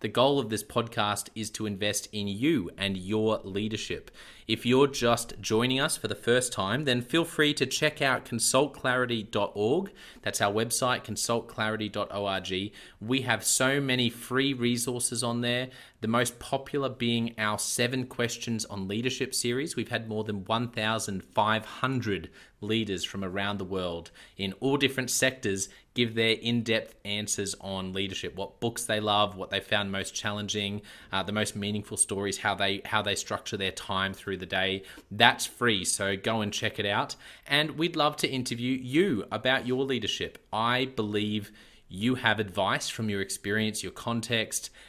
The goal of this podcast is to invest in you and your leadership. If you're just joining us for the first time, then feel free to check out consultclarity.org. That's our website, consultclarity.org. We have so many free resources on there. The most popular being our seven questions on leadership series. We've had more than 1,500 leaders from around the world in all different sectors give their in-depth answers on leadership what books they love what they found most challenging uh, the most meaningful stories how they how they structure their time through the day. That's free so go and check it out. And we'd love to interview you about your leadership. I believe you have advice from your experience your context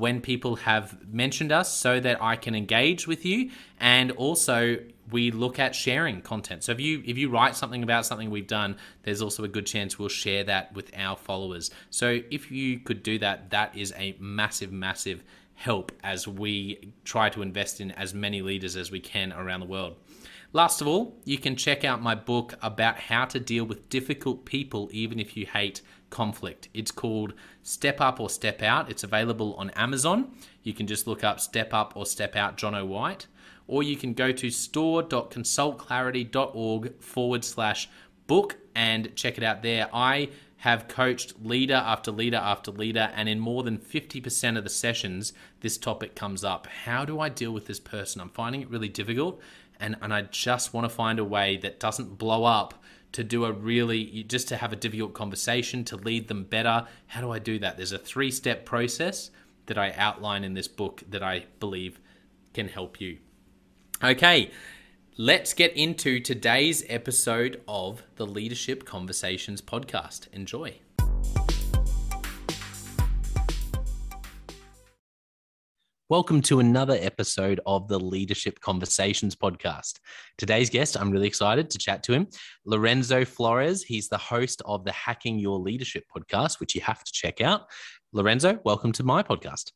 when people have mentioned us so that I can engage with you and also we look at sharing content. So if you if you write something about something we've done, there's also a good chance we'll share that with our followers. So if you could do that, that is a massive massive help as we try to invest in as many leaders as we can around the world. Last of all, you can check out my book about how to deal with difficult people even if you hate conflict. It's called Step Up or Step Out. It's available on Amazon. You can just look up Step Up or Step Out Jonno White, or you can go to store.consultclarity.org forward slash book and check it out there. I have coached leader after leader after leader, and in more than 50% of the sessions, this topic comes up. How do I deal with this person? I'm finding it really difficult and and I just want to find a way that doesn't blow up to do a really just to have a difficult conversation to lead them better. How do I do that? There's a three step process that I outline in this book that I believe can help you. Okay, let's get into today's episode of the Leadership Conversations podcast. Enjoy. Welcome to another episode of the Leadership Conversations podcast. Today's guest, I'm really excited to chat to him, Lorenzo Flores. He's the host of the Hacking Your Leadership podcast, which you have to check out. Lorenzo, welcome to my podcast.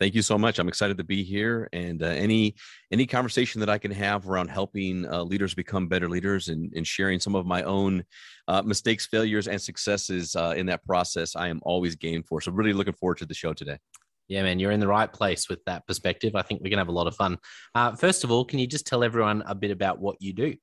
Thank you so much. I'm excited to be here, and uh, any any conversation that I can have around helping uh, leaders become better leaders and, and, sharing some of my own uh, mistakes, failures, and successes uh, in that process, I am always game for. So, really looking forward to the show today. Yeah, man, you're in the right place with that perspective. I think we're to have a lot of fun. Uh, first of all, can you just tell everyone a bit about what you do?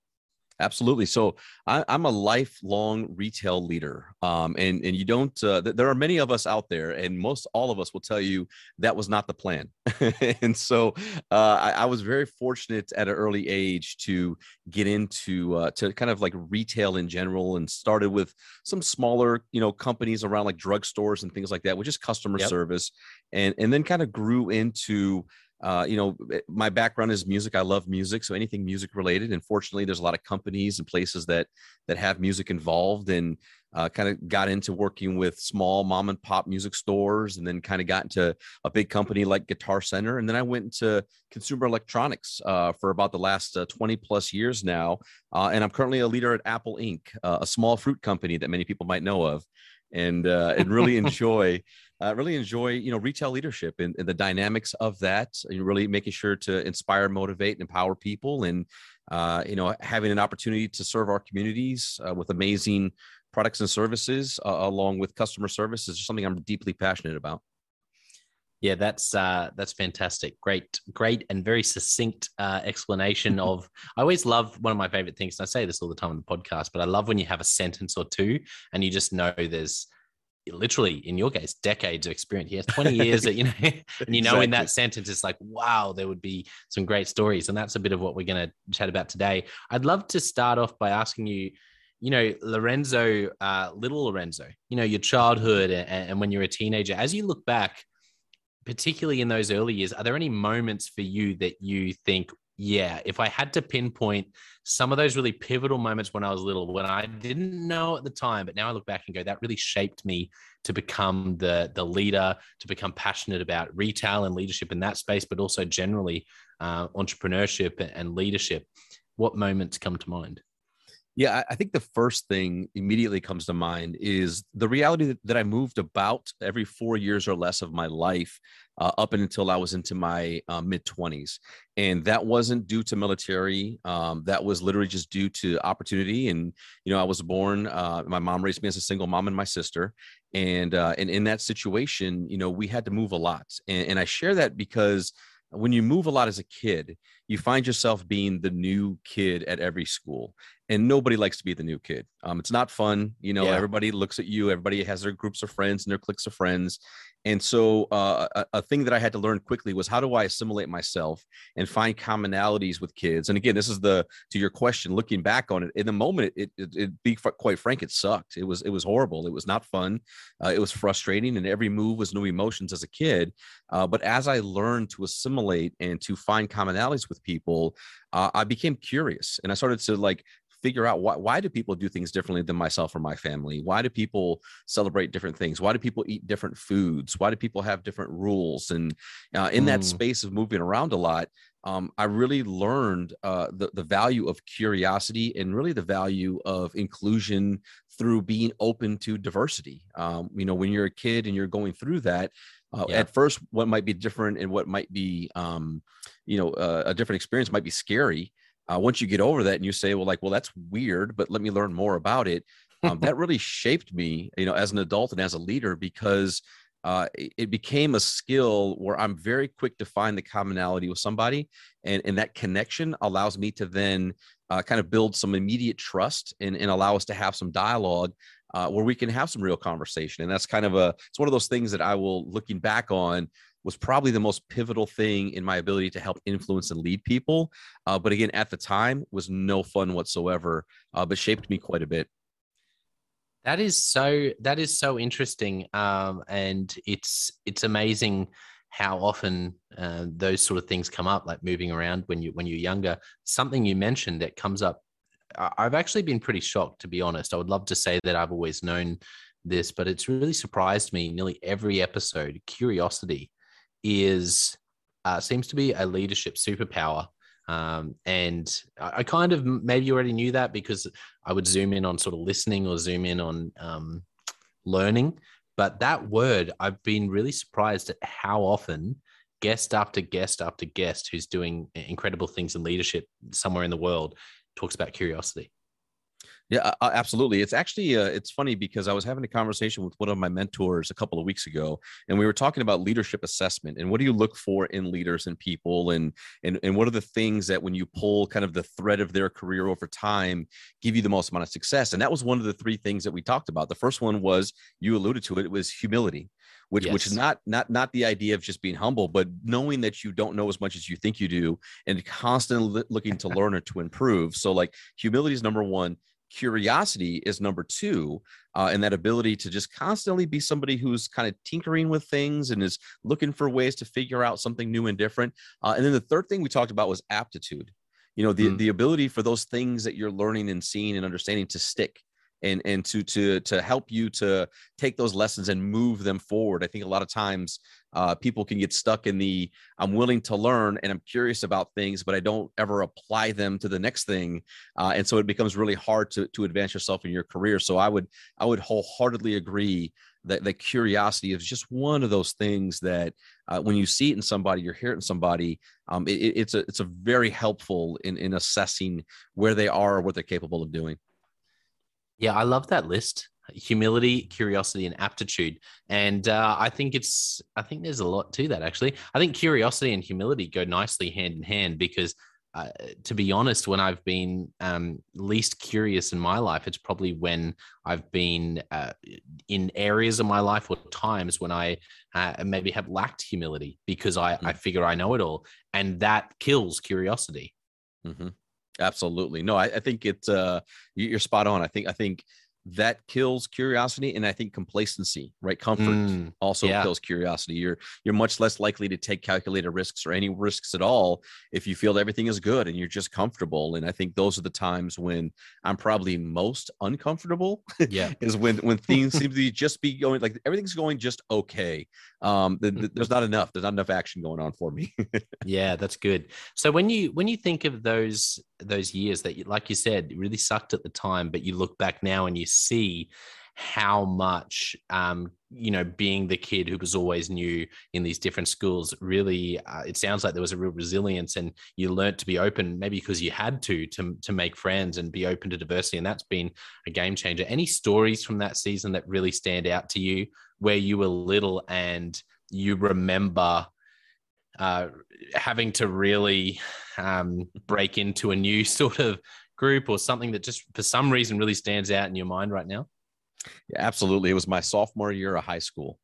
Absolutely. So I, am a lifelong retail leader, um, and and you don't. Uh, there are many of us out there, and most all of us will tell you that was not the plan. and so uh, I, I, was very fortunate at an early age to get into uh, to kind of like retail in general, and started with some smaller, you know, companies around like drugstores and things like that, which is customer yep. service, and and then kind of grew into uh, you know, eh, my background is music. I love music, so anything music related. And fortunately, there's a lot of companies and places that that have music involved, and uh, kind of got into working with small mom and pop music stores, and then kind of got into a big company like Guitar Center, and then I went into consumer electronics uh, for about the last uh, 20 plus years now, uh, and I'm currently a leader at Apple Inc., uh, a small fruit company that many people might know of, and and really enjoy uh, really enjoy you know retail leadership and, and, the dynamics of that and really making sure to inspire motivate and empower people and uh, you know having an opportunity to serve our communities uh, with amazing products and services uh, along with customer service is something i'm deeply passionate about yeah, that's uh, that's fantastic. Great, great, and very succinct uh, explanation of. I always love one of my favorite things. And I say this all the time on the podcast, but I love when you have a sentence or two and you just know there's literally in your case decades of experience. He has 20 years that you know and you know exactly. in that sentence it's like wow there would be some great stories. And that's a bit of what we're going to chat about today. I'd love to start off by asking you you know lorenzo uh, little lorenzo you know your childhood and, and when you're a teenager as you look back particularly in those early years are there any moments for you that you think yeah, if I had to pinpoint some of those really pivotal moments when I was little, when I didn't know at the time, but now I look back and go, that really shaped me to become the the leader, to become passionate about retail and leadership in that space, but also generally uh, entrepreneurship and leadership. What moments come to mind? Yeah, I think the first thing immediately comes to mind is the reality that, I moved about every four years or less of my life uh, up until I was into my uh, mid 20s. And that wasn't due to military. Um, that was literally just due to opportunity. And, you know, I was born, uh, my mom raised me as a single mom and my sister. And, uh, and in that situation, you know, we had to move a lot. And, and I share that because when you move a lot as a kid, you find yourself being the new kid at every school and nobody likes to be the new kid. Um, it's not fun. You know, yeah. everybody looks at you. Everybody has their groups of friends and their cliques of friends. And so, uh, a, a, thing that I had to learn quickly was how do I assimilate myself and find commonalities with kids? And again, this is the to your question. Looking back on it, in the moment, it, it, it be quite frank, it sucked. It was it was horrible. It was not fun. Uh, it was frustrating, and every move was new emotions as a kid. Uh, but as I learned to assimilate and to find commonalities with people, uh, I became curious, and I started to like figure out why, why do people do things differently than myself or my family? Why do people celebrate different things? Why do people eat different foods? Why do people have different rules? And uh, in mm. that space of moving around a lot, um, I really learned uh, the, the value of curiosity and really the value of inclusion through being open to diversity. Um, you know, when you're a kid and you're going through that, uh, yeah. at first, what might be different and what might be, um, you know, uh, a different experience might be scary uh, once you get over that and you say well like well that's weird but let me learn more about it um, that really shaped me you know as an adult and as a leader because uh, it became a skill where i'm very quick to find the commonality with somebody and, and that connection allows me to then uh, kind of build some immediate trust and, and allow us to have some dialogue uh, where we can have some real conversation. And that's kind of a it's one of those things that i will looking back on was probably the most pivotal thing in my ability to help influence and lead people. Uh, but again, at the time, was no fun whatsoever, uh, but shaped me quite a bit. That is so. That is so interesting, um, and it's it's amazing how often uh, those sort of things come up, like moving around when you when you're younger. Something you mentioned that comes up. I've actually been pretty shocked, to be honest. I would love to say that I've always known this, but it's really surprised me. Nearly every episode, curiosity is uh, seems to be a leadership superpower. Um, and I, I, kind of maybe you already knew that because I would zoom in on sort of listening or zoom in on um, learning. But that word, I've been really surprised at how often guest after guest after guest who's doing incredible things in leadership somewhere in the world talks about curiosity. Yeah, absolutely. It's actually uh, it's funny because I was having a conversation with one of my mentors a couple of weeks ago, and we were talking about leadership assessment and what do you look for in leaders and people, and and and what are the things that when you pull kind of the thread of their career over time give you the most amount of success. And that was one of the three things that we talked about. The first one was you alluded to it, it was humility which yes. which is not not not the idea of just being humble but knowing that you don't know as much as you think you do and constantly looking to learn or to improve so like humility is number one curiosity is number two uh, and that ability to just constantly be somebody who's kind of tinkering with things and is looking for ways to figure out something new and different uh, and then the third thing we talked about was aptitude you know the, mm. the ability for those things that you're learning and seeing and understanding to stick and and to to to help you to take those lessons and move them forward. I think a lot of times uh, people can get stuck in the i'm willing to learn and i'm curious about things but i don't ever apply them to the next thing uh, and so it becomes really hard to to advance yourself in your career. So i would i would wholeheartedly agree that, that curiosity is just one of those things that uh, when you see it in somebody you're hearing somebody um, it, it's a it's a very helpful in in assessing where they are or what they're capable of doing yeah, I love that list. Humility, curiosity, and aptitude. And uh, I think it's, I think there's a lot to that actually. I think curiosity and humility go nicely hand in hand because, uh, to be honest, when I've been um, least curious in my life, it's probably when I've been uh, in areas of my life or times when I uh, maybe have lacked humility because I, mm-hmm. I figure I know it all. And that kills curiosity. Mm-hmm. Absolutely. No, I, I think it's uh you're spot on. I think I think that kills curiosity and i think complacency right? Comfort mm, also yeah. kills curiosity. You're you're much less likely to take calculated risks or any risks at all if you feel everything is good and you're just comfortable. And i think those are the times when i'm probably most uncomfortable yeah. is when when things seem to be just be going like everything's going just okay. Um the, the, there's not enough. There's not enough action going on for me. Yeah that's good. So when you when you think of those those years that like you said really sucked at the time but you look back now and you see how much um, you know being the kid who was always new in these different schools really uh, it sounds like there was a real resilience and you learned to be open maybe because you had to to to make friends and be open to diversity and that's been a game changer. Any stories from that season that really stand out to you where you were little and you remember uh, having to really um, break into a new sort of group or something that just for some reason really stands out in your mind right now? Yeah, absolutely. It was my sophomore year of high school.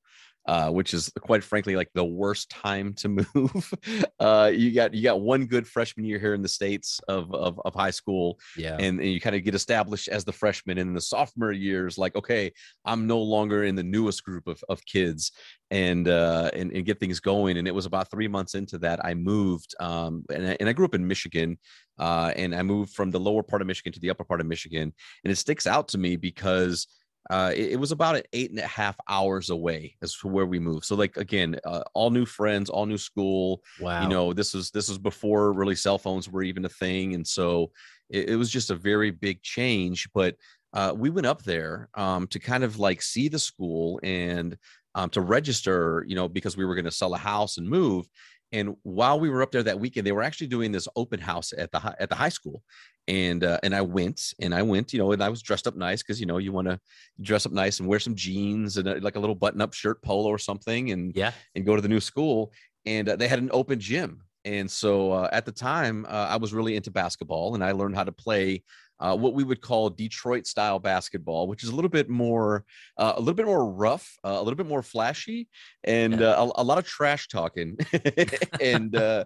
Uh, which is quite frankly like the worst time to move. uh, you got you got one good freshman year here in the states of of, of high school, yeah, and, and you kind of get established as the freshman. And in the sophomore years, like okay, I'm no longer in the newest group of of kids, and uh, and, and get things going. And it was about three months into that I moved, um, and I, and I grew up in Michigan, uh, and I moved from the lower part of Michigan to the upper part of Michigan, and it sticks out to me because uh, it, it, was about an eight and a half hours away as to where we moved. So like again, uh, all new friends, all new school. Wow. You know, this was this was before really cell phones were even a thing, and so it, it was just a very big change. But uh, we went up there um, to kind of like see the school and um, to register. You know, because we were going to sell a house and move. And while we were up there that weekend, they were actually doing this open house at the at the high school, and uh, and I went and I went, you know, and I was dressed up nice because you know you want to dress up nice and wear some jeans and a, like a little button up shirt, polo or something, and yeah, and go to the new school. And uh, they had an open gym, and so uh, at the time uh, I was really into basketball, and I learned how to play uh, what we would call Detroit style basketball, which is a little bit more, uh, a little bit more rough, uh, a little bit more flashy, and yeah. Uh, a, a, lot of trash talking. and uh,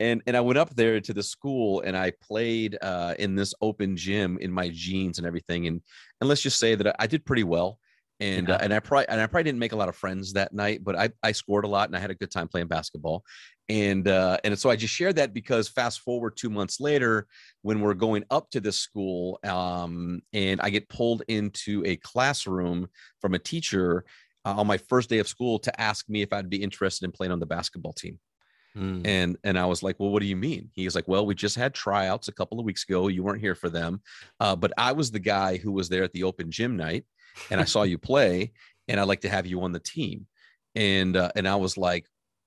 and and I went up there to the school and I played uh, in this open gym in my jeans and everything. And and let's just say that I did pretty well and yeah. uh, and I probably and I probably didn't make a lot of friends that night, but I I scored a lot and I had a good time playing basketball, and uh, and so I just shared that because fast forward two months later, when we're going up to this school, um, and I get pulled into a classroom from a teacher uh, on my first day of school to ask me if I'd be interested in playing on the basketball team. Mm. And and I was like, well, what do you mean? He was like, well, we just had tryouts a couple of weeks ago. You weren't here for them, uh, but I was the guy who was there at the open gym night, and I saw you play, and I'd like to have you on the team. And uh, and I was like,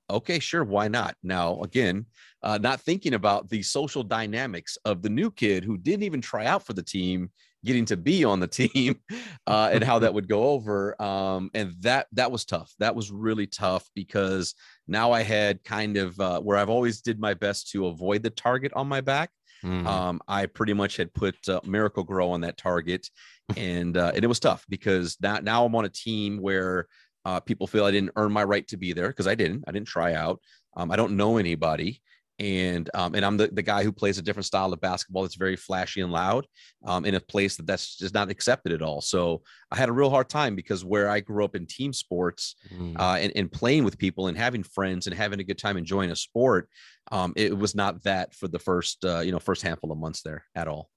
okay, sure, why not? Now, again, uh, not thinking about the social dynamics of the new kid who didn't even try out for the team getting to be on the team uh, and how that would go over. Um, and that that was tough. That was really tough because now I had kind of uh, where I've always did my best to avoid the target on my back. Mm-hmm. Um, I pretty much had put uh, Miracle-Gro on that target, and uh, and it was tough because now now I'm on a team where uh, people feel I didn't earn my right to be there because I didn't. I didn't try out. Um, I don't know anybody, and um, and I'm the, the guy who plays a different style of basketball that's very flashy and loud um, in a place that that's just not accepted at all. So I had a real hard time because where I grew up in team sports mm. uh, and, and playing with people and having friends and having a good time enjoying a sport, um, it was not that for the first uh, you know first handful of months there at all.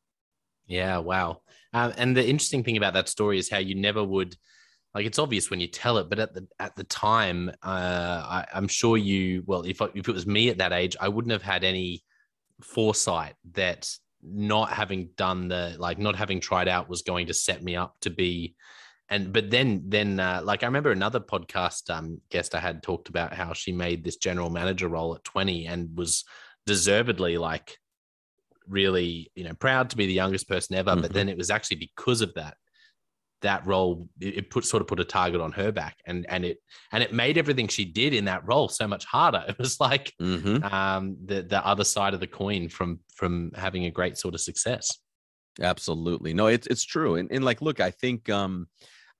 Yeah, wow. Um, and the interesting thing about that story is how you never would like it's obvious when you tell it, but at the at the time, uh, I, am sure you. Well, if if it was me at that age, I wouldn't have had any foresight that not having done the like not having tried out was going to set me up to be and but then then uh, like i remember another podcast um, guest i had talked about how she made this general manager role at 20 and was deservedly like really you know proud to be the youngest person ever mm-hmm. but then it was actually because of that that role it put sort of put a target on her back and and it and it made everything she did in that role so much harder. It was like mm-hmm. um the the other side of the coin from from having a great sort of success. Absolutely. No it's it's true. And, and like look i think um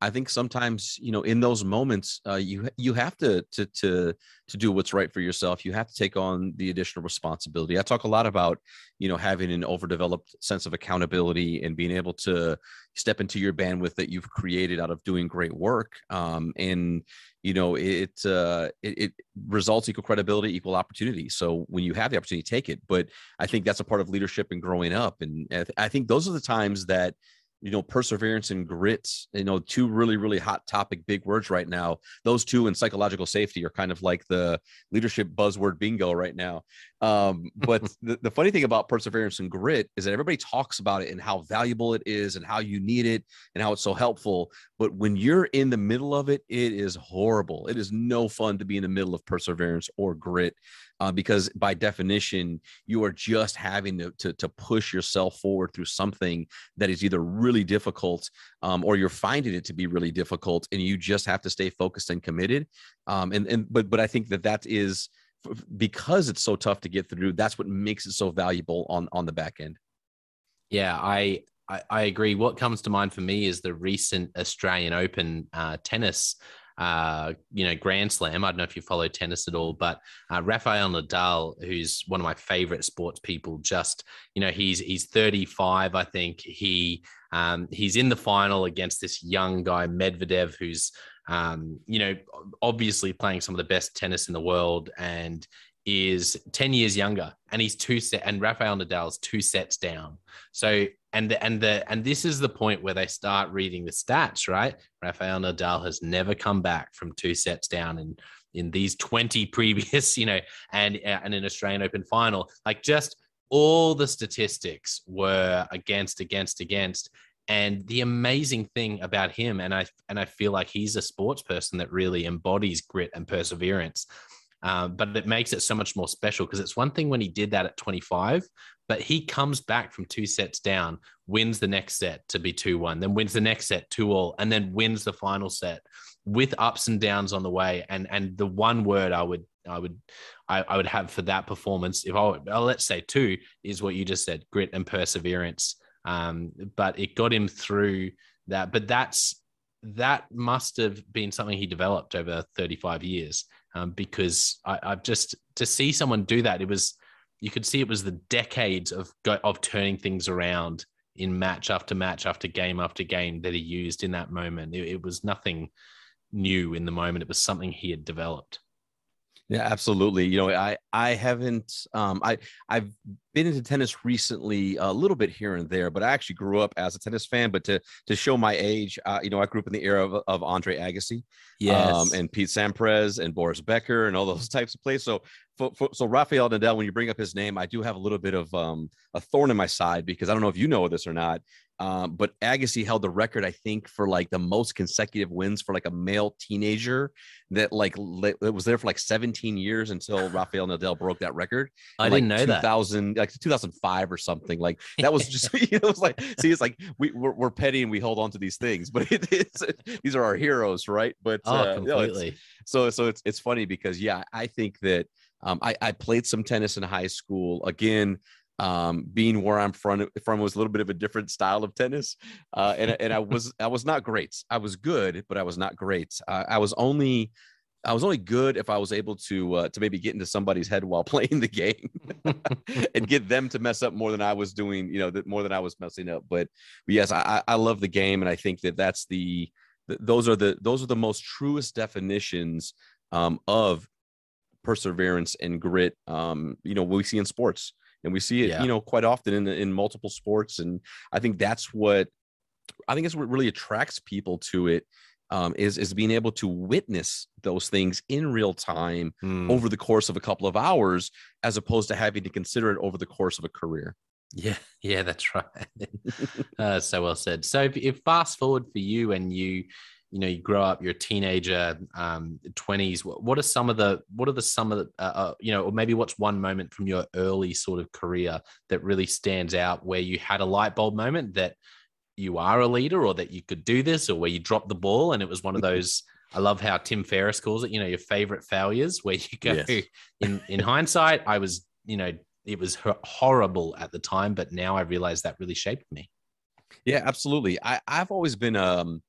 I think sometimes you know in those moments uh, you you have to to to to do what's right for yourself. You have to take on the additional responsibility. I talk a lot about you know having an overdeveloped sense of accountability and being able to step into your bandwidth that you've created out of doing great work. Um, and you know it, uh, it it results equal credibility, equal opportunity. So when you have the opportunity, take it. But I think that's a part of leadership and growing up. And I think those are the times that you know perseverance and grit you know two really really hot topic big words right now. Those two and psychological safety are kind of like the leadership buzzword bingo right now. Um, but the, the funny thing about perseverance and grit is that everybody talks about it and how valuable it is and how you need it and how it's so helpful. But when you're in the middle of it it is horrible. It is no fun to be in the middle of perseverance or grit uh, because by definition you are just having to, to, to, push yourself forward through something that is either really difficult um, or you're finding it to be really difficult and you just have to stay focused and committed um, and, and but but i think that that is because it's so tough to get through that's what makes it so valuable on on the back end yeah i I, agree. What comes to mind for me is the recent Australian Open uh, tennis uh, you know, Grand Slam. I don't know if you follow tennis at all, but uh, Rafael Nadal, who's one of my favorite sports people, just you know, he's he's 35, I think. He um, he's in the final against this young guy Medvedev, who's um, you know, obviously playing some of the best tennis in the world, and is 10 years younger and he's two set and Rafael Nadal's two sets down. So and the and the and this is the point where they start reading the stats, right? Rafael Nadal has never come back from two sets down in in these 20 previous, you know, and uh, and an Australian Open final. Like just all the statistics were against against against and the amazing thing about him and I and I feel like he's a sports person that really embodies grit and perseverance um, but it makes it so much more special because it's one thing when he did that at 25, but he comes back from two sets down, wins the next set to be 2 1, then wins the next set 2 all, and then wins the final set with ups and downs on the way. And and the one word I would I would I, I would have for that performance, if I well, let's say two, is what you just said, grit and perseverance. Um, but it got him through that. But that's that must have been something he developed over 35 years um, because I, I've just to see someone do that. It was you could see it was the decades of go, of turning things around in match after match after game after game that he used in that moment. It, it was nothing new in the moment. It was something he had developed. Yeah, absolutely. You know, I I haven't um I I've been into tennis recently a little bit here and there, but I actually grew up as a tennis fan. But to to show my age, uh, you know, I grew up in the era of, of Andre Agassi, um, yes, um, and Pete Sampras and Boris Becker and all those types of players. So for, for, so Rafael Nadal, when you bring up his name, I do have a little bit of um, a thorn in my side because I don't know if you know this or not. Um, but Agassi held the record, I think, for like the most consecutive wins for like a male teenager that like it was there for like 17 years until Rafael Nadal broke that record. I didn't know 2000, that. like 2005 or something. Like that was just you know, it was like see, it's like we we're, we're, petty and we hold on to these things, but it, it's these are our heroes, right? But oh, uh, completely. You know, so so it's it's funny because yeah, I think that um, I, I played some tennis in high school. Again, um, being where I'm from, from was a little bit of a different style of tennis, uh, and and I was I was not great. I was good, but I was not great. Uh, I was only I was only good if I was able to uh, to maybe get into somebody's head while playing the game and get them to mess up more than I was doing, you know, that more than I was messing up. But, but yes, I, I love the game, and I think that that's the, the those are the those are the most truest definitions um, of perseverance and grit. Um, you know, we see in sports and we see it yeah. you know quite often in in multiple sports and i think that's what i think that's what really attracts people to it um, is is being able to witness those things in real time mm. over the course of a couple of hours as opposed to having to consider it over the course of a career yeah yeah that's right uh, so well said so if, if fast forward for you and you you know you grow up you're a teenager um 20s what, what are some of the what are the some of the uh, uh, you know or maybe what's one moment from your early sort of career that really stands out where you had a light bulb moment that you are a leader or that you could do this or where you dropped the ball and it was one of those I love how Tim Ferriss calls it, you know, your favorite failures where you go yes. in in hindsight I was, you know, it was horrible at the time but now I realize that really shaped me. Yeah, absolutely. I I've always been um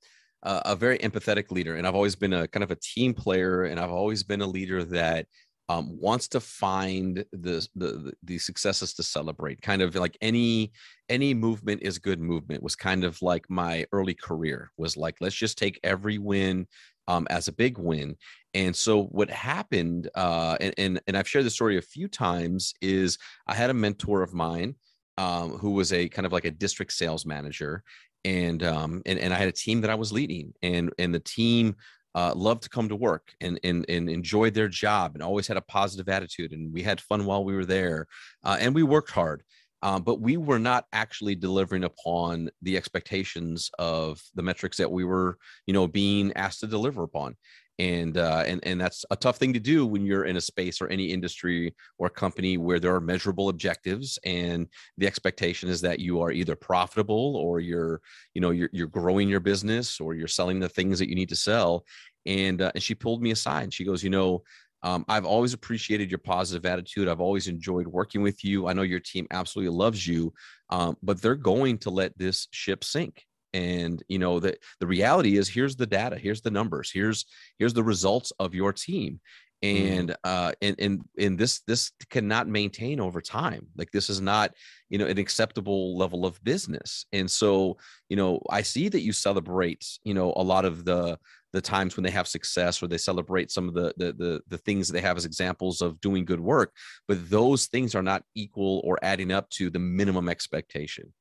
a, very empathetic leader, and I've always been a kind of a team player, and I've always been a leader that um, wants to find the, the the successes to celebrate. Kind of like any any movement is good movement was kind of like my early career was like let's just take every win um, as a big win. And so what happened, uh, and, and and I've shared the story a few times, is I had a mentor of mine um, who was a kind of like a district sales manager, and um and, and I had a team that I was leading and and the team uh, loved to come to work and, and and enjoyed their job and always had a positive attitude and we had fun while we were there uh, and we worked hard um, but we were not actually delivering upon the expectations of the metrics that we were you know being asked to deliver upon and uh, and and that's a tough thing to do when you're in a space or any industry or company where there are measurable objectives and the expectation is that you are either profitable or you're you know you're, you're growing your business or you're selling the things that you need to sell and uh, and she pulled me aside and she goes you know um, I've always appreciated your positive attitude. I've always enjoyed working with you. I know your team absolutely loves you, um, but they're going to let this ship sink and you know that the reality is here's the data here's the numbers here's here's the results of your team mm-hmm. and mm. uh and and and this this cannot maintain over time like this is not you know an acceptable level of business and so you know i see that you celebrate you know a lot of the the times when they have success or they celebrate some of the, the the the, things they have as examples of doing good work but those things are not equal or adding up to the minimum expectation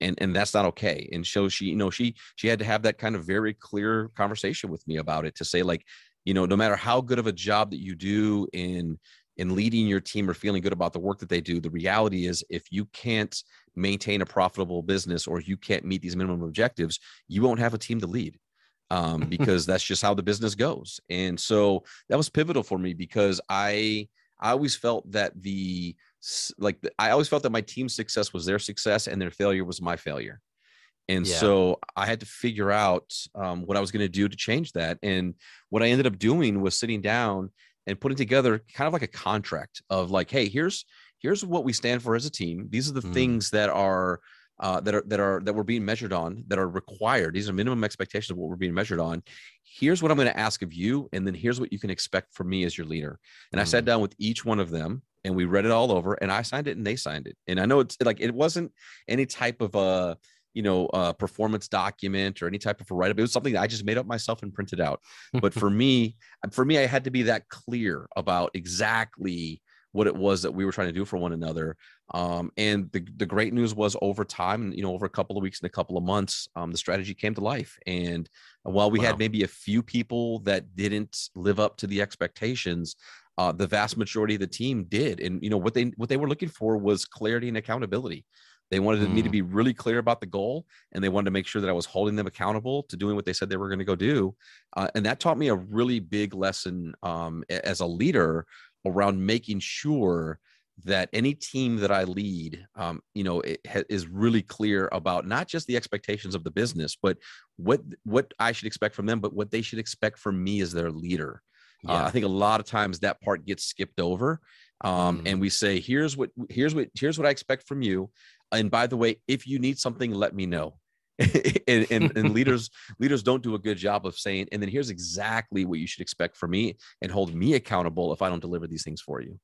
and and that's not okay and so she you know she she had to have that kind of very clear conversation with me about it to say like you know no matter how good of a job that you do in in leading your team or feeling good about the work that they do the reality is if you can't maintain a profitable business or you can't meet these minimum objectives you won't have a team to lead um, because that's just how the business goes. And so that was pivotal for me because i i always felt that the like I always felt that my team's success was their success and their failure was my failure. And yeah. so I had to figure out um, what I was going to do to change that. And what I ended up doing was sitting down and putting together kind of like a contract of like, hey, here's here's what we stand for as a team. These are the mm. things that are uh, that are that are that we're being measured on that are required. These are minimum expectations of what we're being measured on. Here's what I'm going to ask of you, and then here's what you can expect from me as your leader. And mm. I sat mm. down with each one of them and we read it all over and I signed it and they signed it. And I know it's like it wasn't any type of a you know a performance document or any type of a write up. It was something that I just made up myself and printed out. But for me, for me, I had to be that clear about exactly what it was that we were trying to do for one another. Um, and the, the great news was over time, you know, over a couple of weeks and a couple of months, um, the strategy came to life. And while we wow. had maybe a few people that didn't live up to the expectations, uh, the vast majority of the team did and you know what they what they were looking for was clarity and accountability They wanted mm. me to Mm. be really clear about the goal, and they wanted to make sure that I was holding them accountable to doing what they said they were going to go do. Uh, and that taught me a really big lesson um, as a leader around making sure that any team that I lead, um, you know, it ha- is really clear about not just the expectations of the business, but what what I should expect from them, but what they should expect from me as their leader. Uh, I think a lot of times that part gets skipped over, um, Mm. and we say, "Here's what here's what here's what I expect from you." And by the way, if you need something, let me know. and, and, and leaders leaders don't do a good job of saying, and then here's exactly what you should expect from me, and hold me accountable if I don't deliver these things for you.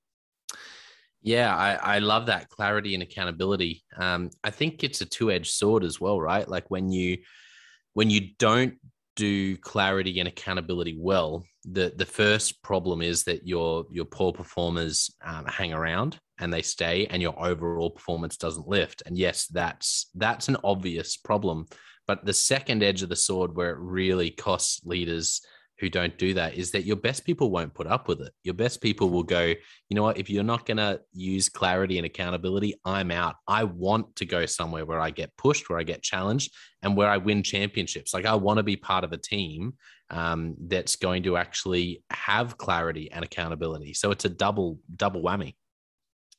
Yeah, I, I love that clarity and accountability. Um, I think it's a two-edged sword as well, right? Like when you when you don't do clarity and accountability well, the the first problem is that your your poor performers um, hang around and they stay, and your overall performance doesn't lift. And yes, that's that's an obvious problem. But the second edge of the sword, where it really costs leaders who don't do that, is that your best people won't put up with it. Your best people will go, you know what? If you're not going to use clarity and accountability, I'm out. I want to go somewhere where I get pushed, where I get challenged, and where I win championships. Like I want to be part of a team um, that's going to actually have clarity and accountability. So it's a double double whammy.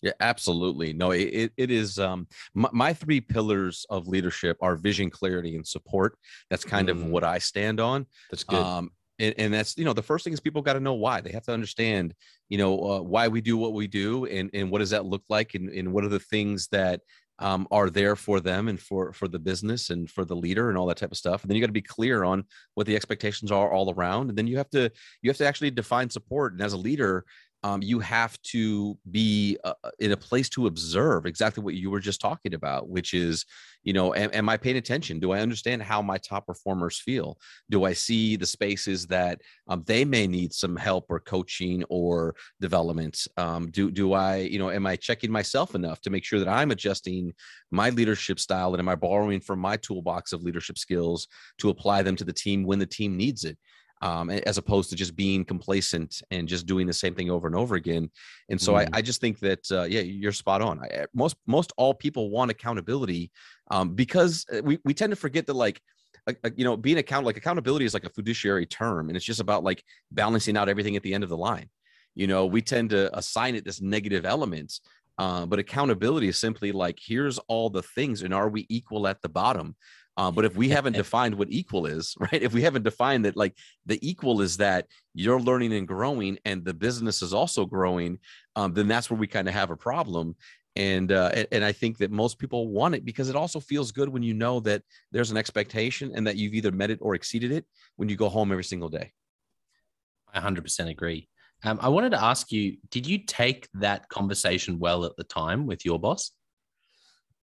Yeah, absolutely. No, it, it, is um my, my three pillars of leadership are vision, clarity, and support. That's kind of Mm. what I stand on. That's good. Um and, and that's you know the first thing is people got to know why. They have to understand you know uh, why we do what we do and and what does that look like and, and what are the things that um, are there for them and for for the business and for the leader and all that type of stuff. And then you got to be clear on what the expectations are all around. And then you have to you have to actually define support. And as a leader um, you have to be uh, in a place to observe exactly what you were just talking about which is you know am, am i paying attention? Do i understand how my top performers feel? Do i see the spaces that um, they may need some help or coaching or development? Um, do do i you know am i checking myself enough to make sure that i'm adjusting my leadership style and am i borrowing from my toolbox of leadership skills to apply them to the team when the team needs it um, as opposed to just being complacent and just doing the same thing over and over again. And so Mm. I, I just think that uh, yeah, you're spot on. I, most most all people want accountability um, because uh, we we tend to forget that like like, like, you know being account like accountability is like a fiduciary term and it's just about like balancing out everything at the end of the line. You know, we tend to assign it this negative element. Uh, but accountability is simply like here's all the things and are we equal at the bottom uh, but if we haven't defined what equal is, right? If we haven't defined that, like the equal is that you're learning and growing, and the business is also growing, um, then that's where we kind of have a problem. And, uh, and and I think that most people want it because it also feels good when you know that there's an expectation and that you've either met it or exceeded it when you go home every single day. I 100% agree. Um, I wanted to ask you, did you take that conversation well at the time with your boss?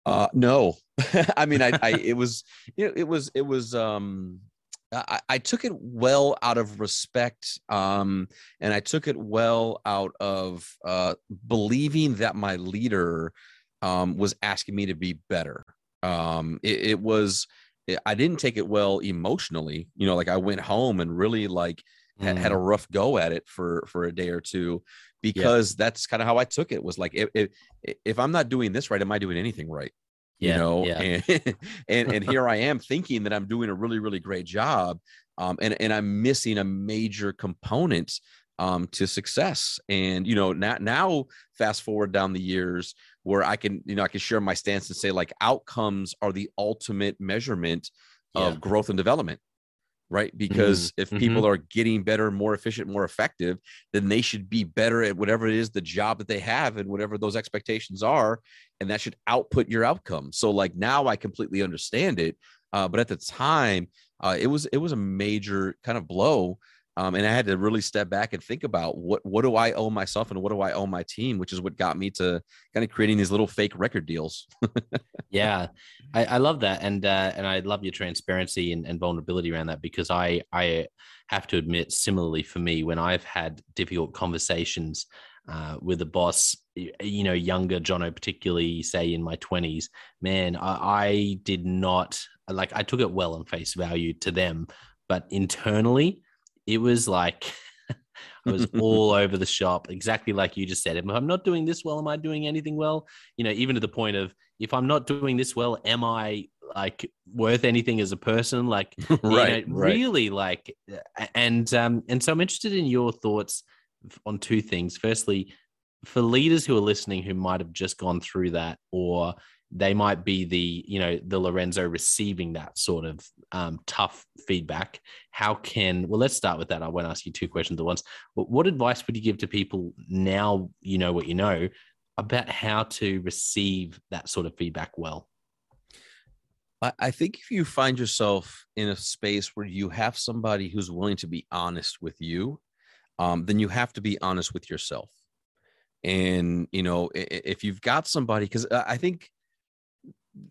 Uh, no, I mean, I, I, it was, you know, it was, it was, um, I, I took it well out of respect, um, and I took it well out of uh, believing that my leader um, was asking me to be better. Um, it, it was, I didn't take it well emotionally. You know, like I went home and really like had, had a Mm. rough go at it for for a day or two because that's kind of how I took it. Was like if, if if I'm not doing this right, am I doing anything right? Yeah, you know, yeah. and, and and here I am thinking that I'm doing a really really great job, um, and and I'm missing a major component um, to success. And you know, now now fast forward down the years where I can you know I can share my stance and say like outcomes are the ultimate measurement of Yeah. growth and development right? Because if mhm. people are getting better more efficient more effective then they should be better at whatever it is the job that they have and whatever those expectations are and that should output your outcome. So like now i completely understand it uh, but at the time uh, it was it was a major kind of blow um, and i had to really step back and think about what what do i owe myself and what do i owe my team which is what got me to kind of creating these little fake record deals. Yeah I, I love that and uh, and i love your transparency and, and vulnerability around that because i i have to admit similarly for me when i've had difficult conversations uh, with a boss you know younger jonno particularly say in my 20s man I, I did not like i took it well on face value to them but internally it was like I was all over the shop, exactly like you just said. If I'm not doing this well, am I doing anything well? You know, even to the point of if I'm not doing this well, am I like worth anything as a person? Like, right, know, right. really, like, and um, and so I'm interested in your thoughts on two things. Firstly, for leaders who are listening who might have just gone through that or they might be the you know the lorenzo receiving that sort of um, tough feedback how can well let's start with that. I won't ask you two questions at once. But what advice would you give to people now you know what you know about how to receive that sort of feedback well? I think if you find yourself in a space where you have somebody who's willing to be honest with you um, then you have to be honest with yourself and you know if you've got somebody because i think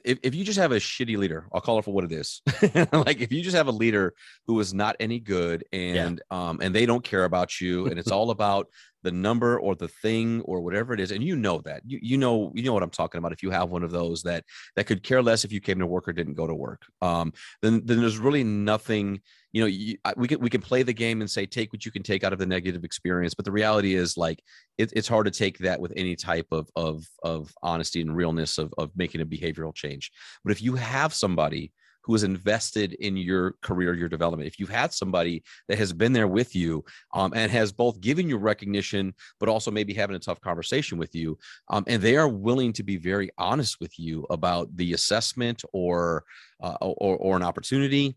if, if you just have a shitty leader, I'll call it for what it is. like if you just have a leader who is not any good and yeah. um and they don't care about you and it's all about the number or the thing or whatever it is and you know that you, you know you know what i'm talking about if you have one of those that that could care less if you came to work or didn't go to work. Um then then there's really nothing you know you, we can we can play the game and say take what you can take out of the negative experience but the reality is like it, it's hard to take that with any type of of of honesty and realness of of making a behavioral change. But if you have somebody who is invested in your career, your development. If you've had somebody that has been there with you um, and has both given you recognition, but also maybe having a tough conversation with you, um, and they are willing to be very honest with you about the assessment or uh, or, or an opportunity,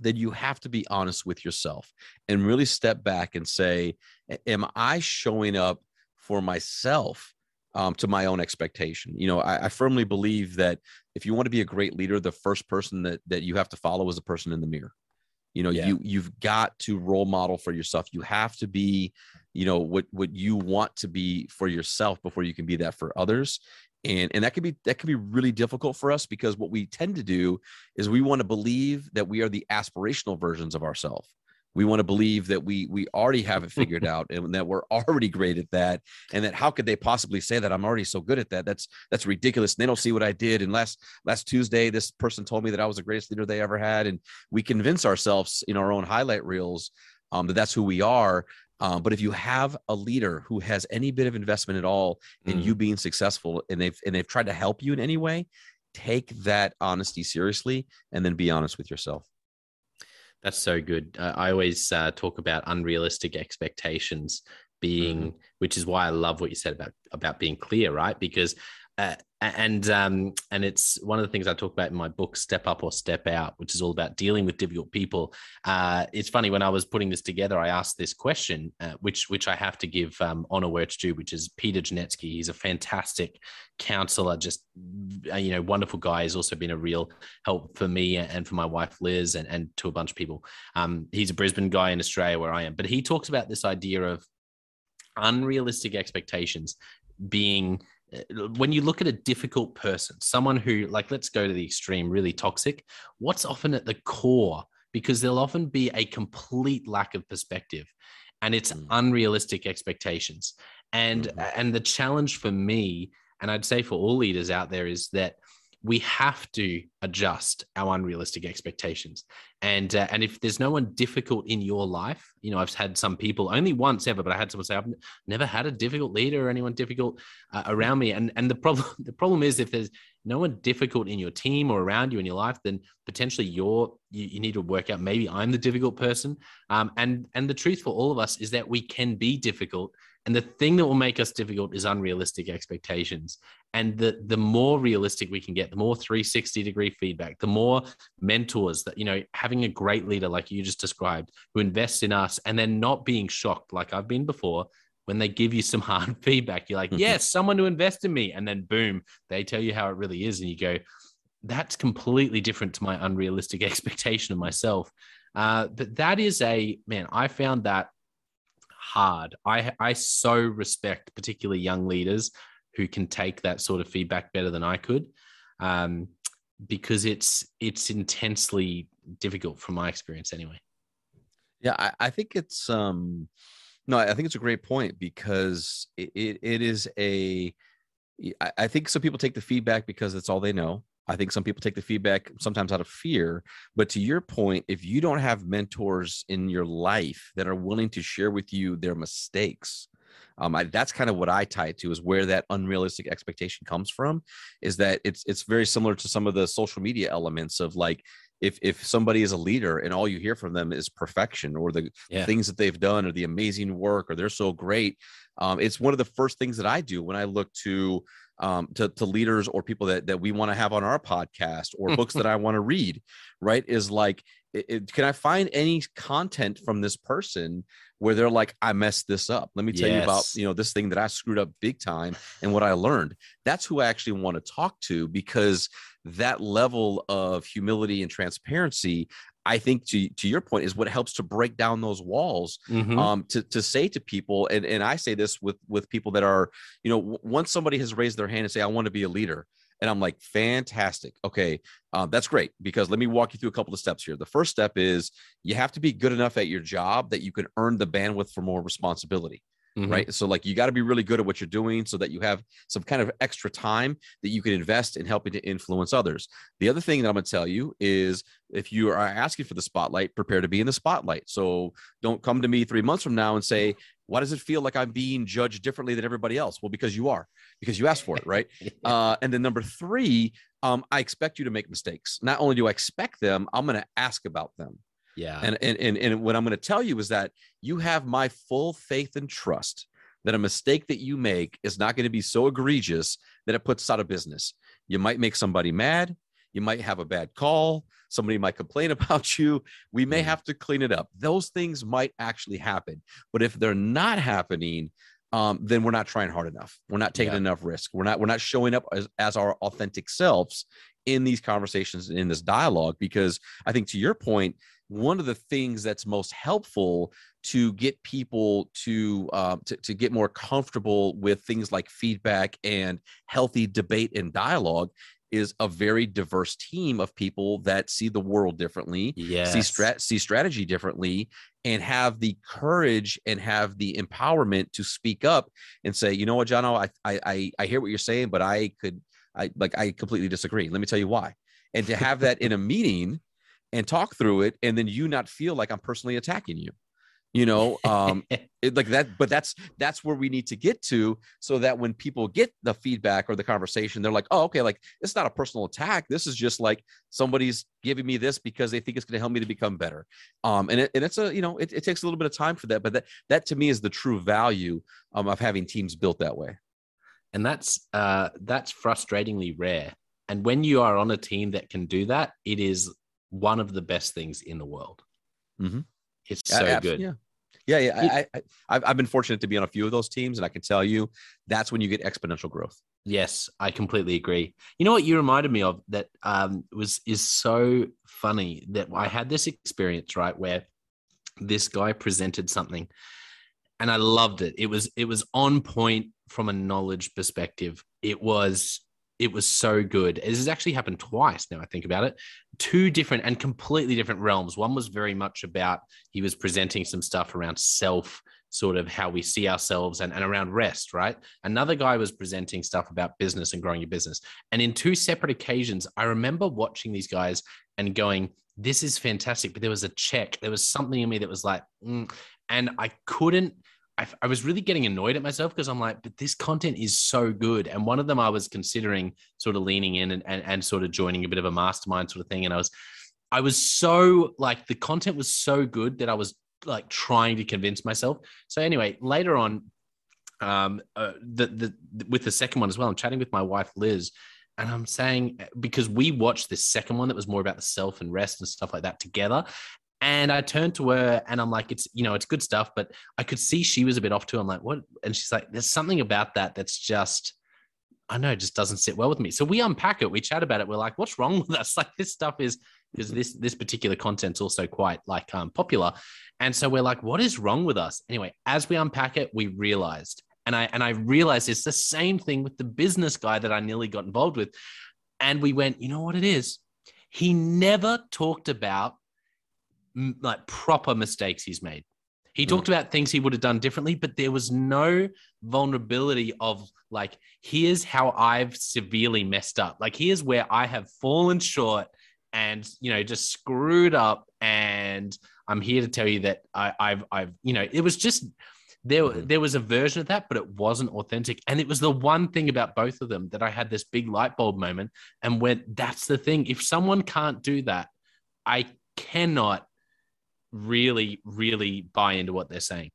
then you have to be honest with yourself and really step back and say, Am I showing up for myself um, to my own expectation. You know, I, I, firmly believe that if you want to be a great leader, the first person that that you have to follow is the person in the mirror. You know, yeah. you you've got to role model for yourself. You have to be, you know, what what you want to be for yourself before you can be that for others. And and that could be that could be really difficult for us because what we tend to do is we want to believe that we are the aspirational versions of ourselves we want to believe that we we already have it figured out and that we're already great at that and that how could they possibly say that? I'm already so good at that. That's that's ridiculous. And they don't see what i did. And last last tuesday this person told me that i was the greatest leader they ever had. And we convince ourselves in our own highlight reels um, that that's who we are. Um, but if you have a leader who has any bit of investment at all in mm. you being successful and they've and they've tried to help you in any way take that honesty seriously and then be honest with yourself that's so good. Uh, I always uh, talk about unrealistic expectations being, mm-hmm. which is why I love what you said about about being clear, right? Because uh, and um, and it's one of the things I talk about in my book, Step Up or Step Out, which is all about dealing with difficult people. Uh, it's funny when I was putting this together, I asked this question, uh, which which I have to give um, honor where it's due, which is Peter Janetsky. He's a fantastic counselor, just uh, you know, wonderful guy. He's also been a real help for me and for my wife Liz, and and to a bunch of people. Um, he's a Brisbane guy in Australia where I am, but he talks about this idea of unrealistic expectations being when you look at a difficult person, someone who, like, let's go to the extreme, really toxic, what's often at the core? Because there'll often be a complete lack of perspective and it's mm. unrealistic expectations. And mm-hmm. and the challenge for me, and I'd say for all leaders out there, is that we have to adjust our unrealistic expectations. And uh, and if there's no one difficult in your life you know i've had some people only once ever but i had someone say i've never had a difficult leader or anyone difficult uh, around me. And and the problem the problem is if there's no one difficult in your team or around you in your life then potentially you're you, you need to work out maybe i'm the difficult person. Um, and and the truth for all of us is that we can be difficult and the thing that will make us difficult is unrealistic expectations. And the the more realistic we can get, the more 360 degree feedback, the more mentors that, you know, having a great leader like you just described who invests in us and then not being shocked like I've been before when they give you some hard feedback. You're like, yes, someone to invest in me. And then boom, they tell you how it really is. And you go, that's completely different to my unrealistic expectation of myself. Uh, but that is a man, I found that hard. I I so respect particularly young leaders who can take that sort of feedback better than I could, um, because it's it's intensely difficult from my experience anyway. Yeah, I, I think it's um, no, I think it's a great point because it, it, it is a. I think some people take the feedback because it's all they know. I think some people take the feedback sometimes out of fear. But to your point, if you don't have mentors in your life that are willing to share with you their mistakes, um, I, that's kind of what I tie it to is where that unrealistic expectation comes from. Is that it's it's very similar to some of the social media elements of like if if somebody is a leader and all you hear from them is perfection or the yeah. things that they've done or the amazing work or they're so great um, it's one of the first things that i do when i look to um, to, to leaders or people that, that we want to have on our podcast or books that I want to read, right? Is like, it, it, can I find any content from this person where they're like, I messed this up? Let me tell yes. you about, you know, this thing that I screwed up big time and what I learned. That's who I actually want to talk to because that level of humility and transparency I think to, to your point is what helps to break down those walls mm-hmm. um, to, to say to people. And, and I say this with, with people that are, you know, w- once somebody has raised their hand and say, I want to be a leader. And I'm like, fantastic. Okay. Um, that's great because let me walk you through a couple of steps here. The first step is you have to be good enough at your job that you can earn the bandwidth for more responsibility. Mm-hmm. right so like you got to be really good at what you're doing so that you have some kind of extra time that you can invest in helping to influence others. The other thing that i'm going to tell you is if you are asking for the spotlight prepare to be in the spotlight. So don't come to me three months from now and say why does it feel like i'm being judged differently than everybody else? Well because you are because you asked for it right? Uh, and then number three um, i expect you to make mistakes. Not only do i expect them i'm going to ask about them yeah. And and and, and what I'm going to tell you is that you have my full faith and trust that a mistake that you make is not going to be so egregious that it puts us out of business. You might make somebody mad. You might have a bad call. Somebody might complain about you. We may have to clean it up. Those things might actually happen. But if they're not happening, um, then we're not trying hard enough. We're not taking yeah. enough risk. We're not we're not showing up as, as our authentic selves in these conversations in this dialogue. Because I think to your point, one of the things that's most helpful to get people to, uh, to to get more comfortable with things like feedback and healthy debate and dialogue is a very diverse team of people that see the world differently, yes. see strat- see strategy differently, and have the courage and have the empowerment to speak up and say, you know what, Jonno, I I I hear what you're saying, but I could I like I completely disagree. Let me tell you why. And to have that in a meeting and talk through it and then you not feel like i'm personally attacking you you know um it, like that but that's that's where we need to get to so that when people get the feedback or the conversation they're like oh okay like it's not a personal attack. This is just like somebody's giving me this because they think it's going to help me to become better. Um and, it, and it's a you know it, it takes a little bit of time for that but that that to me is the true value um, of having teams built that way. And that's uh that's frustratingly rare. And when you are on a team that can do that it is one of the best things in the world. Mm-hmm. It's so good. Yeah. Yeah, yeah. I, I, I've, I've been fortunate to be on a few of those teams, and I can tell you that's when you get exponential growth. Yes, I completely agree. You know what you reminded me of that um, was is so funny that I had this experience right where this guy presented something, and I loved it. It was it was on point from a knowledge perspective. It was it was so good. This has actually happened twice now I think about it. Two different and completely different realms. One was very much about he was presenting some stuff around self, sort of how we see ourselves and, and around rest, right? Another guy was presenting stuff about business and growing your business. And in two separate occasions, I remember watching these guys and going, this is fantastic. But there was a check. There was something in me that was like, mm, and I couldn't I, I was really getting annoyed at myself because I'm like, but this content is so good. And one of them I was considering sort of leaning in and, and, and sort of joining a bit of a mastermind sort of thing. And I was, I was so like the content was so good that I was like trying to convince myself. So anyway, later on, um, uh, the, the with the second one as well, I'm chatting with my wife Liz, and I'm saying because we watched this second one that was more about the self and rest and stuff like that together, and I turned to her and I'm like, it's, you know, it's good stuff, but I could see she was a bit off too. I'm like, what? And she's like, there's something about that that's just, I know, just doesn't sit well with me. So we unpack it, we chat about it. We're like, what's wrong with us? Like this stuff is, because this this particular content's also quite like um, popular, and so we're like, what is wrong with us? Anyway, as we unpack it, we realized, and I and I realized it's the same thing with the business guy that I nearly got involved with, and we went, you know what it is? He never talked about like proper mistakes he's made. He mm. talked about things he would have done differently, but there was no vulnerability of like, here's how I've severely messed up. Like, here's where I have fallen short and, you know, just screwed up. And I'm here to tell you that I, I've, I've, you know, it was just, there, mm-hmm. there was a version of that, but it wasn't authentic. And it was the one thing about both of them that I had this big light bulb moment. And went, that's the thing, if someone can't do that, I cannot really, really buy into what they're saying.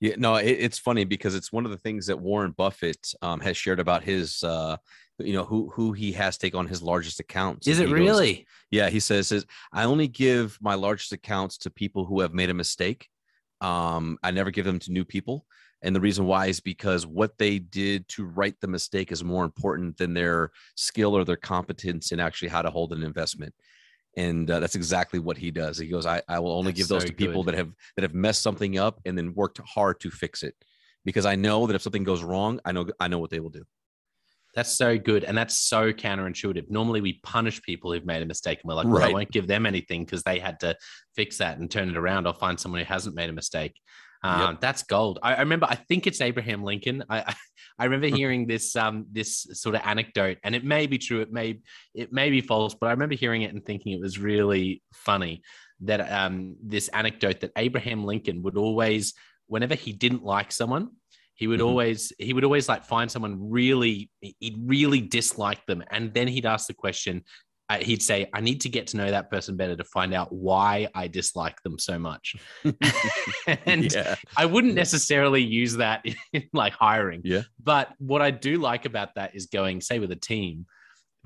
Yeah, no, it, it's funny because it's one of the things that Warren Buffett um, has shared about his, uh, you know, who who he has take on his largest accounts. Is it really? Goes, yeah, he says, says I only give my largest accounts to people who have made a mistake. Um, I never give them to new people. And the reason why is because what they did to right the mistake is more important than their skill or their competence in actually how to hold an investment and uh, that's exactly what he does. He goes i, I will only that's give those so to people good. that have that have messed something up and then worked hard to fix it because i know that if something goes wrong i know i know what they will do. That's so good and that's so counterintuitive. Normally we punish people who've made a mistake and we're like well, i won't give them anything because they had to fix that and turn it around. I'll find someone who hasn't made a mistake um, yep. That's gold. I, I, remember. I think it's Abraham Lincoln. I I remember hearing this um this sort of anecdote, and it may be true. It may it may be false, but I remember hearing it and thinking it was really funny that um this anecdote that Abraham Lincoln would always, whenever he didn't like someone, he would mm-hmm. always he would always like find someone really he'd really disliked them, and then he'd ask the question, he'd say, I need to get to know that person better to find out why I dislike them so much. and yeah. I wouldn't necessarily use that in like hiring. Yeah. But what I do like about that is going, say, with a team,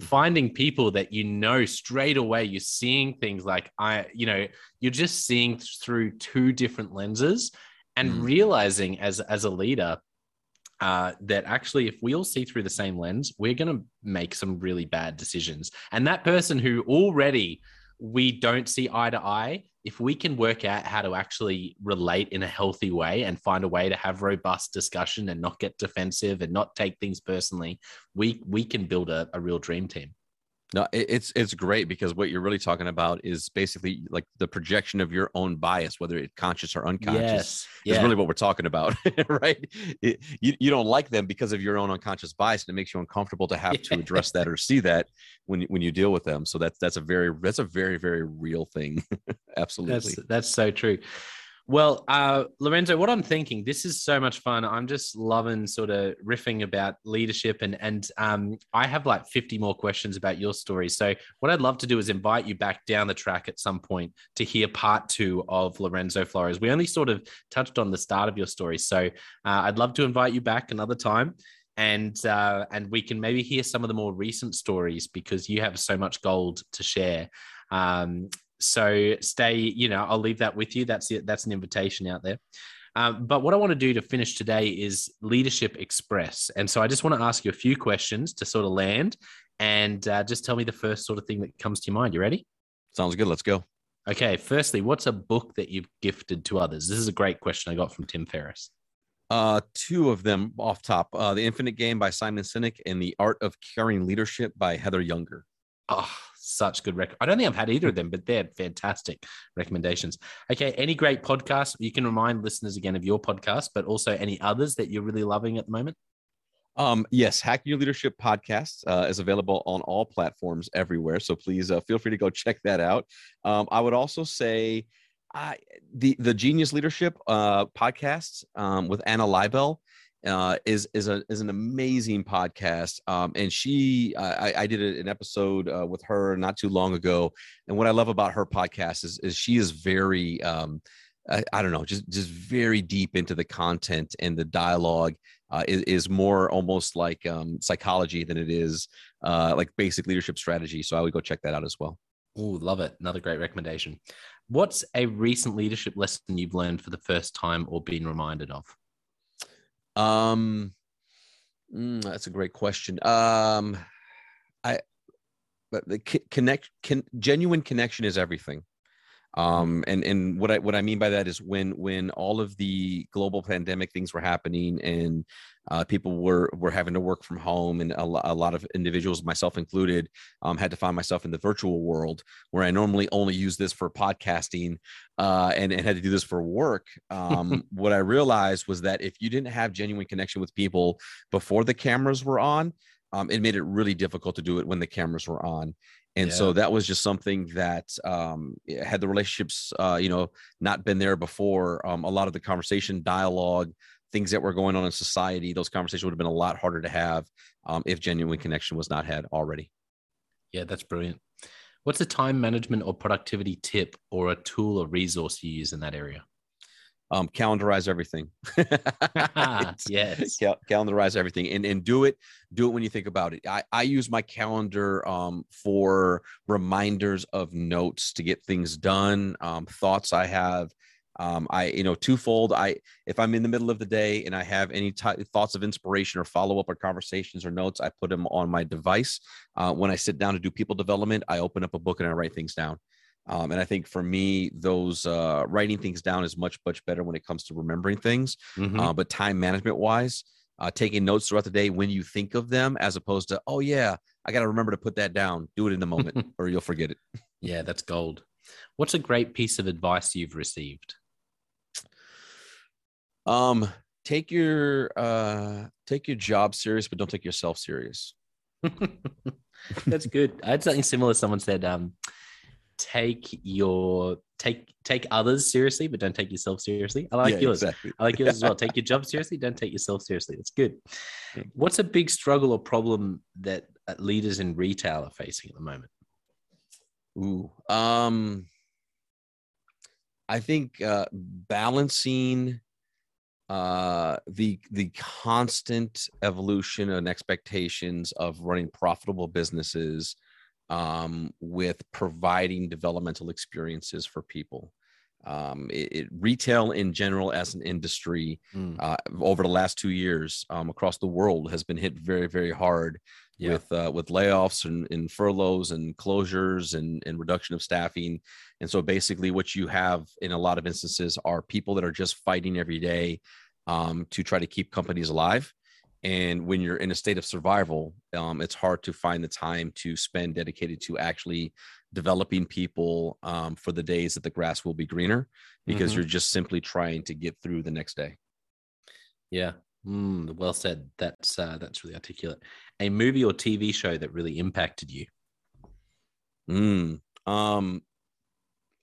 finding people that you know straight away, you're seeing things like I, you know, you're just seeing through two different lenses and mm. realizing as as a leader uh, that actually, if we all see through the same lens, we're going to make some really bad decisions. And that person who already we don't see eye to eye, if we can work out how to actually relate in a healthy way and find a way to have robust discussion and not get defensive and not take things personally, we we can build a, a real dream team. No, it's it's great because what you're really talking about is basically like the projection of your own bias, whether it's conscious or unconscious. Yes, yeah. is really what we're talking about, right? It, you, you don't like them because of your own unconscious bias, and it makes you uncomfortable to have to address that or see that when when you deal with them. So that's that's a very that's a very very real thing. Absolutely, that's that's so true. Well, uh, Lorenzo, what I'm thinking, this is so much fun. I'm just loving sort of riffing about leadership, and and um, I have like 50 more questions about your story. So, what I'd love to do is invite you back down the track at some point to hear part two of Lorenzo Flores. We only sort of touched on the start of your story, so uh, I'd love to invite you back another time and uh, and we can maybe hear some of the more recent stories because you have so much gold to share. Um, so stay, you know, I'll leave that with you. That's it. That's an invitation out there. Um, but what I want to do to finish today is Leadership Express. And so I just want to ask you a few questions to sort of land and uh, just tell me the first sort of thing that comes to your mind. You ready? Sounds good. Let's go. Okay. Firstly, what's a book that you've gifted to others? This is a great question I got from Tim Ferriss. Uh, two of them off top uh, The Infinite Game by Simon Sinek and The Art of Caring Leadership by Heather Younger. Oh, such good rec. I don't think I've had either of them, but they're fantastic recommendations. Okay, any great podcasts? You can remind listeners again of your podcast, but also any others that you're really loving at the moment. Um, yes, Hack Your Leadership podcast uh, is available on all platforms everywhere. So please uh, feel free to go check that out. Um, I would also say uh, the the Genius Leadership uh, podcast um, with Anna Leibel uh, is is a is an amazing podcast. Um, and she, I, I did an episode uh, with her not too long ago. And what I love about her podcast is is she is very, um, I, I don't know, just just very deep into the content and the dialogue. Uh, is, is more almost like um, psychology than it is uh, like basic leadership strategy. So I would go check that out as well. Oh, love it! Another great recommendation. What's a recent leadership lesson you've learned for the first time or been reminded of? Um, mm, that's a great question. Um, I, but the connect, can, genuine connection is everything. Um, and and what I what I mean by that is when when all of the global pandemic things were happening and uh, people were were having to work from home, and a, lo- a lot of individuals, myself included, um, had to find myself in the virtual world where I normally only use this for podcasting, uh, and and had to do this for work. Um, what I realized was that if you didn't have genuine connection with people before the cameras were on, um, it made it really difficult to do it when the cameras were on and Yeah. so that was just something that um, had the relationships uh, you know not been there before um, a lot of the conversation dialogue things that were going on in society those conversations would have been a lot harder to have um, if genuine connection was not had already Yeah, that's brilliant. What's a time management or productivity tip or a tool or resource you use in that area? Um, calendarize everything. Yes. Cal- calendarize everything and, and do it do it when you think about it. I, I use my calendar um, for reminders of notes to get things done um, thoughts i have. Um, i you know twofold i if i'm in the middle of the day and i have any ty- thoughts of inspiration or follow-up or conversations or notes i put them on my device. Uh, when i sit down to do people development i open up a book and i write things down um, and I think for me, those uh, writing things down is much, much better when it comes to remembering things. Mhm. Uh, but time management wise, uh, taking notes throughout the day when you think of them, as opposed to, oh, yeah, I got to remember to put that down. Do it in the moment or you'll forget it. yeah, that's gold. What's a great piece of advice you've received? Um, take your uh, take your job serious, but don't take yourself serious. That's good. I had something similar. Someone said, um, take your take take others seriously, but don't take yourself seriously. I like Yeah, yours. exactly. I like yours as well. Take your job seriously, don't take yourself seriously. That's good. What's a big struggle or problem that uh, leaders in retail are facing at the moment? Ooh, um, I think uh, balancing uh, the the constant evolution and expectations of running profitable businesses um, with providing developmental experiences for people. Um, it, it- retail in general as an industry Mm, uh, over the last two years um, across the world has been hit very very hard Yeah. with uh, with layoffs and, and furloughs and closures and, and reduction of staffing and so basically what you have in a lot of instances are people that are just fighting every day um, to try to keep companies alive and when you're in a state of survival um, it's hard to find the time to spend dedicated to actually developing people um, for the days that the grass will be greener because Mhm. you're just simply trying to get through the next day yeah. Mm, well said. That's uh, that's really articulate. A movie or TV show that really impacted you. Mm, um,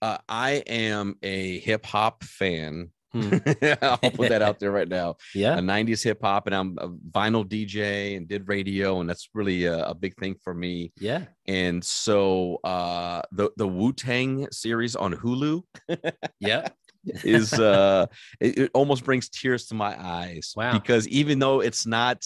uh, I am a hip hop fan. Hmm. I'll put that out there right now. Yeah. A 90s hip hop, and I'm a vinyl DJ and did radio, and that's really a, a big thing for me. Yeah. And so, uh, the the Wu Tang series on Hulu Yeah. is uh, it, it almost brings tears to my eyes. Wow. Because even though it's not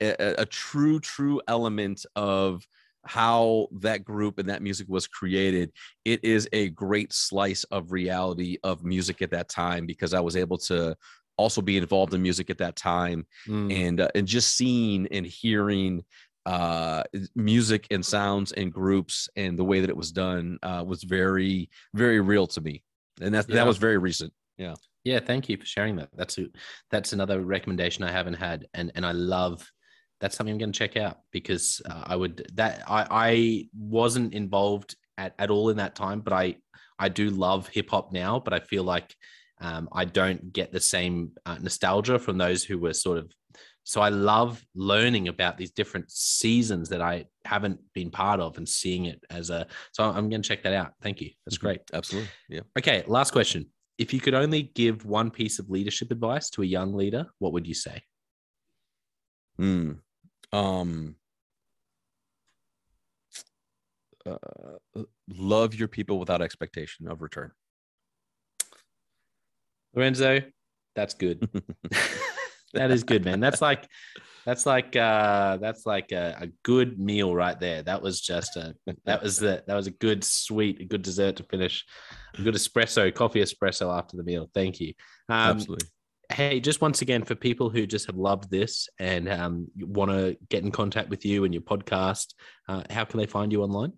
a, a- a true true element of how that group and that music was created it is a great slice of reality of music at that time because i was able to also be involved in music at that time Mm, and uh, and just seeing and hearing uh music and sounds and groups and the way that it was done uh was very very real to me and that Yeah. that was very recent Yeah. Yeah, thank you for sharing that. That's a, that's another recommendation I haven't had, and and I love. That's something I'm going to check out because uh, I would that I I wasn't involved at, at all in that time, but I I do love hip hop now, but I feel like um, I don't get the same uh, nostalgia from those who were sort of. So I love learning about these different seasons that I haven't been part of and seeing it as a. So I'm going to check that out. Thank you. That's Mhm. great. absolutely yeah Okay, last question. If you could only give one piece of leadership advice to a young leader, what would you say? Hmm. Um, uh, love your people without expectation of return. Lorenzo, that's good. that is good, man. That's like that's like uh that's like a, a good meal right there. That was just a that was the that was a good sweet, a good dessert to finish. A good espresso, coffee espresso after the meal. Thank you. Um, Absolutely. Hey, just once again, for people who just have loved this and um, want to get in contact with you and your podcast, uh, how can they find you online?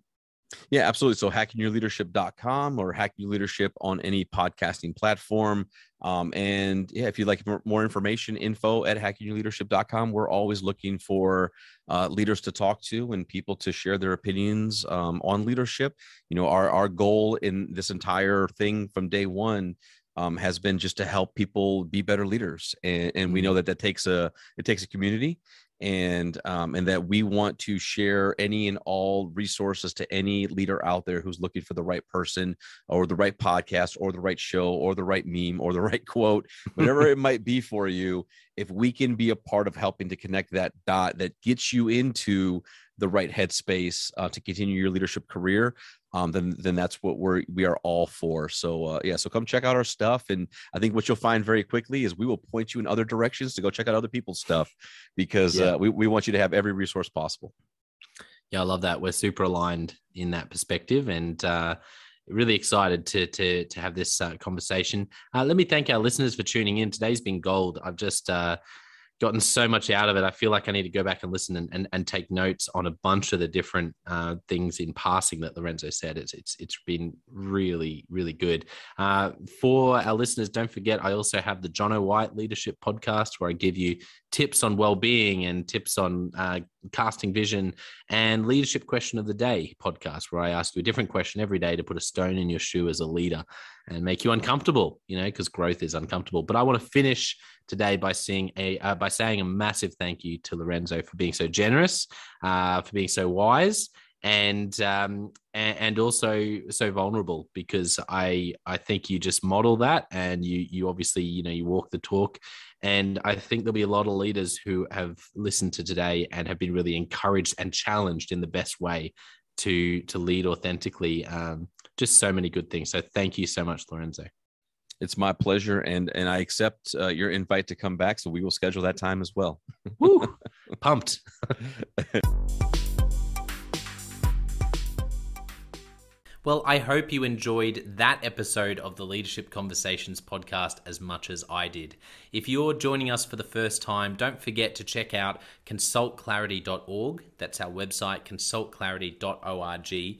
Yeah, absolutely. So hackingyourleadership.com or hacking your leadership on any podcasting platform. Um, and yeah, if you'd like more information, info at hackingyourleadership.com. We're always looking for uh, leaders to talk to and people to share their opinions um, on leadership. You know, our, our goal in this entire thing from day one um, has been just to help people be better leaders and, and we know mm-hmm. that that takes a it takes a community and um, and that we want to share any and all resources to any leader out there who's looking for the right person or the right podcast or the right show or the right meme or the right quote whatever it might be for you if we can be a part of helping to connect that dot that gets you into the right headspace uh, to continue your leadership career um, then then that's what we're we are all for. So uh, yeah, so come check out our stuff, and I think what you'll find very quickly is we will point you in other directions to go check out other people's stuff because yeah. uh, we we want you to have every resource possible. Yeah, I love that. We're super aligned in that perspective, and uh, really excited to to to have this uh, conversation. Uh, let me thank our listeners for tuning in. Today's been gold. I've just uh, gotten so much out of it. I feel like I need to go back and listen and, and, and take notes on a bunch of the different uh, things in passing that Lorenzo said. It's it's it's been really really good. Uh, for our listeners, don't forget I also have the Jonno White Leadership Podcast where I give you tips on well-being and tips on uh, casting vision and leadership question of the day podcast where i ask you a different question every day to put a stone in your shoe as a leader and make you uncomfortable you know because growth is uncomfortable. But i want to finish today by saying a uh, by saying a massive thank you to Lorenzo for being so generous, uh, for being so wise, and um, and also so vulnerable because I I think you just model that and you you obviously you know you walk the talk and I think there'll be a lot of leaders who have listened to today and have been really encouraged and challenged in the best way to to lead authentically. Um, just so many good things. So thank you so much, Lorenzo. It's my pleasure, and and I accept uh, your invite to come back. So we will schedule that time as well. Woo! Pumped. Well, I hope you enjoyed that episode of the Leadership Conversations podcast as much as I did. If you're joining us for the first time, don't forget to check out consultclarity.org. That's our website, consultclarity.org.